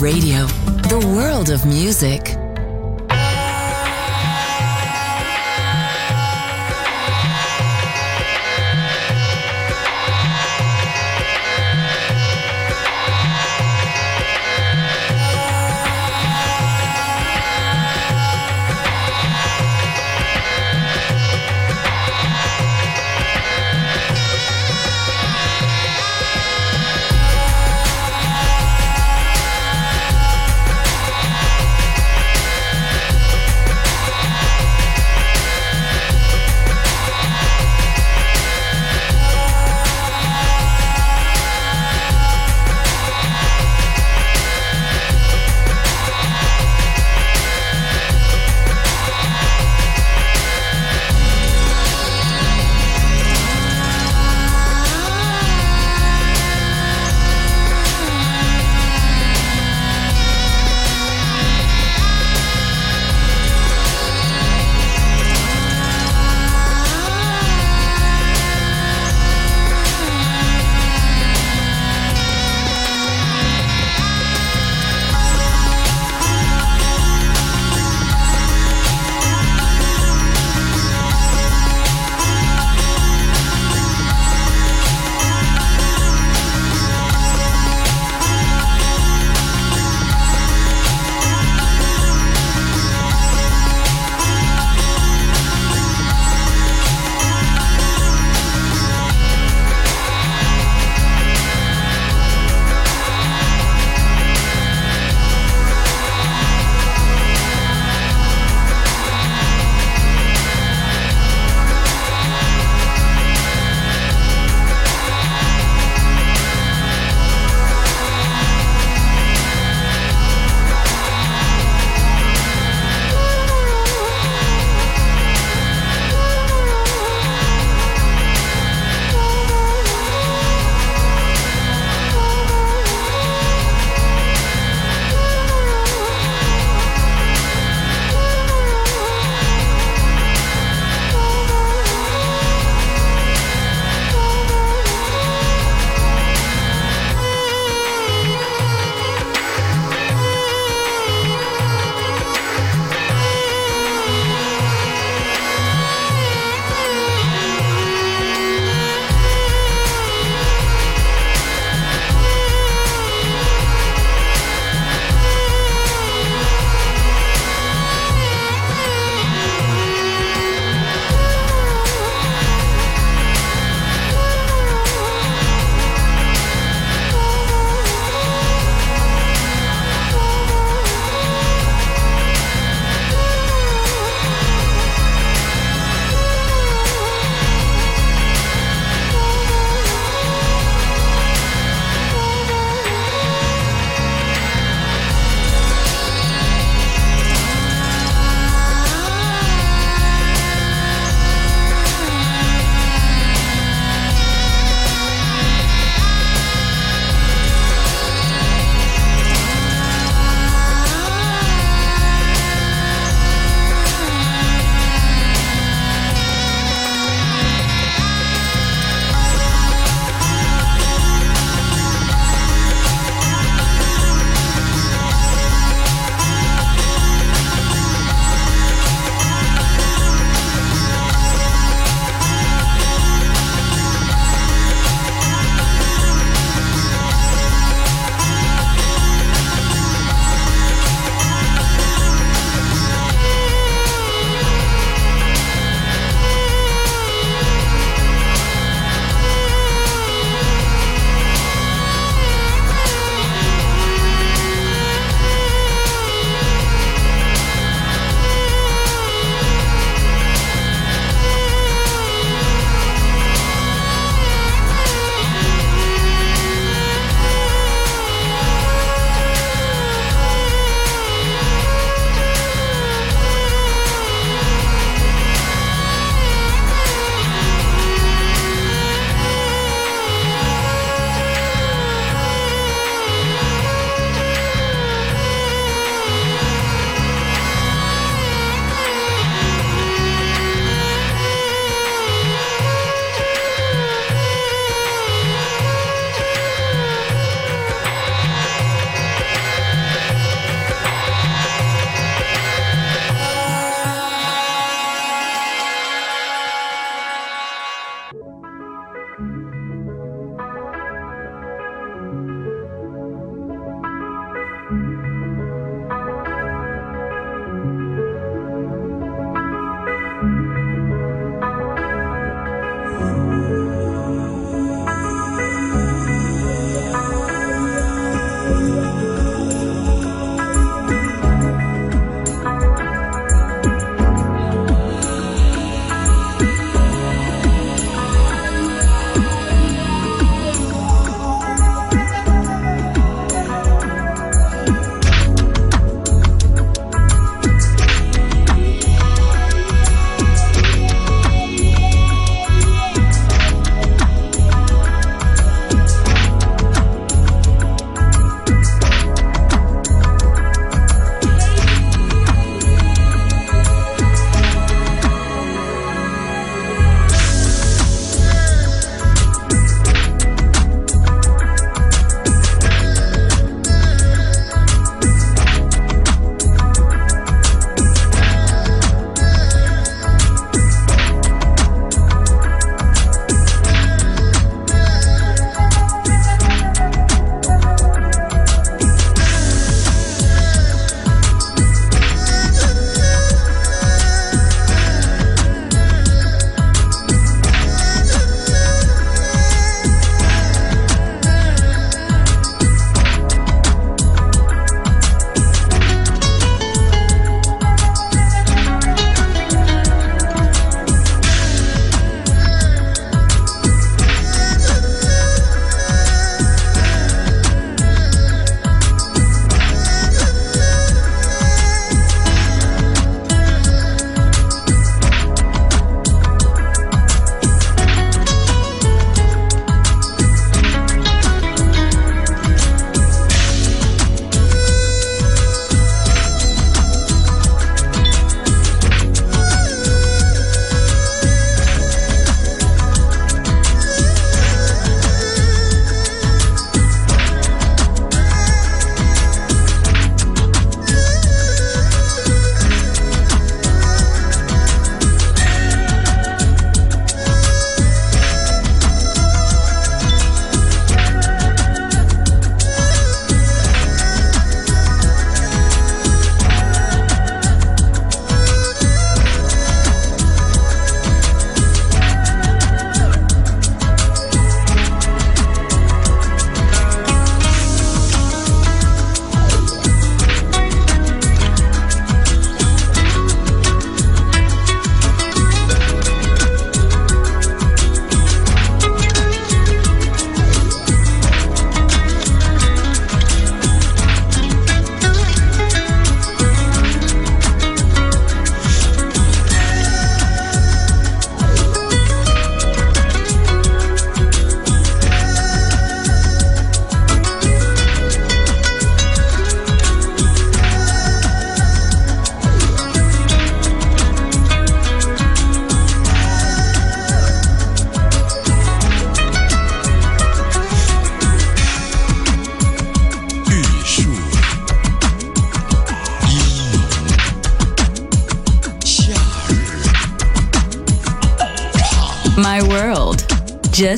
Radio,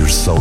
Your soul.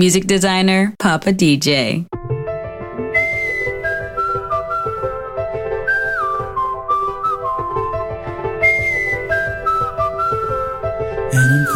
music designer, Papa DJ. And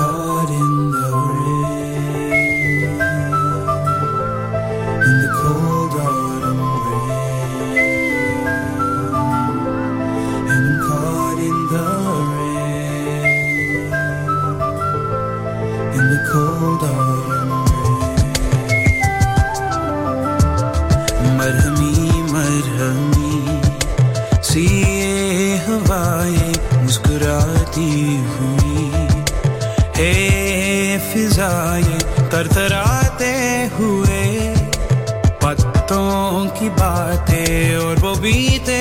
beating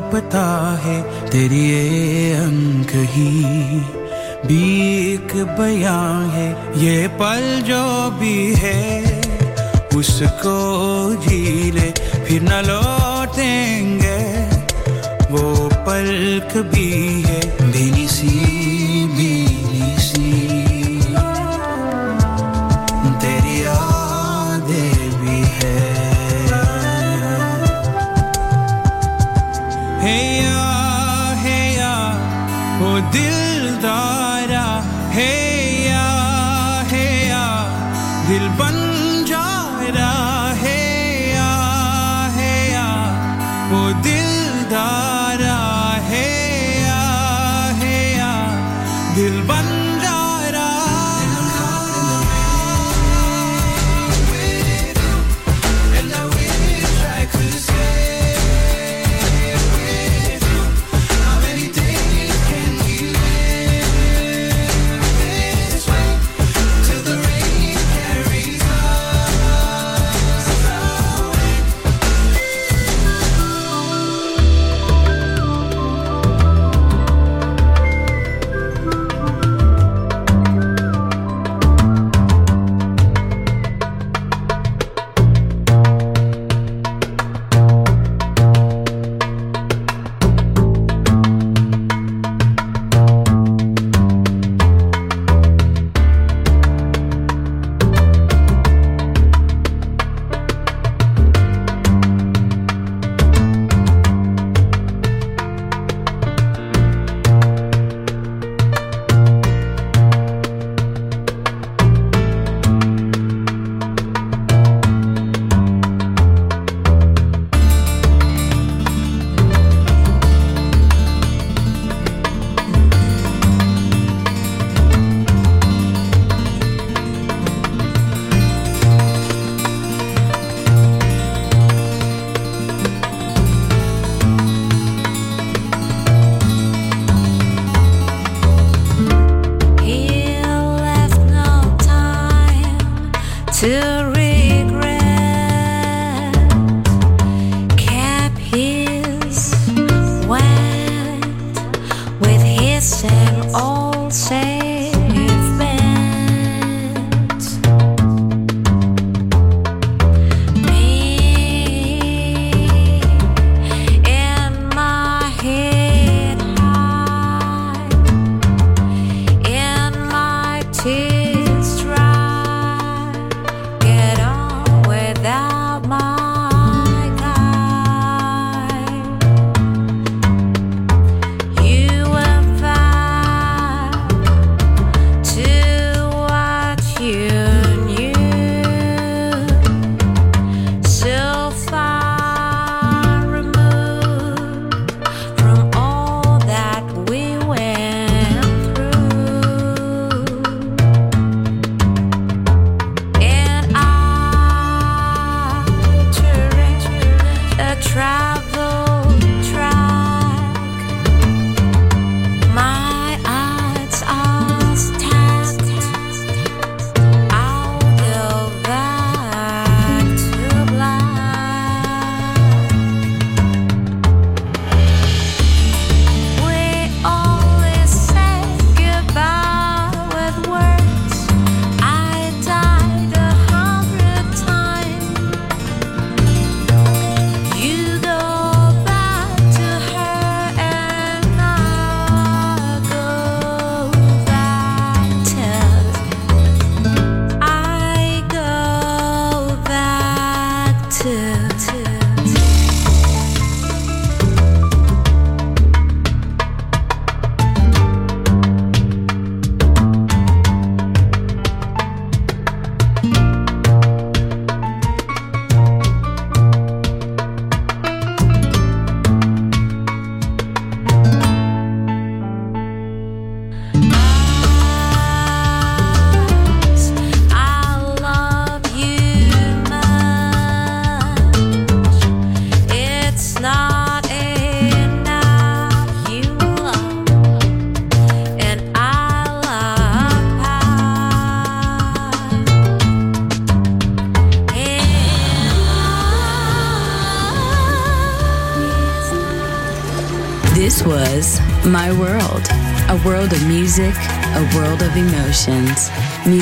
पता है तेरी ये अंक ही। भी एक बया है, ये पल जो भी है, उसको जी ले फिर न लौटेंगे। वो पल कभी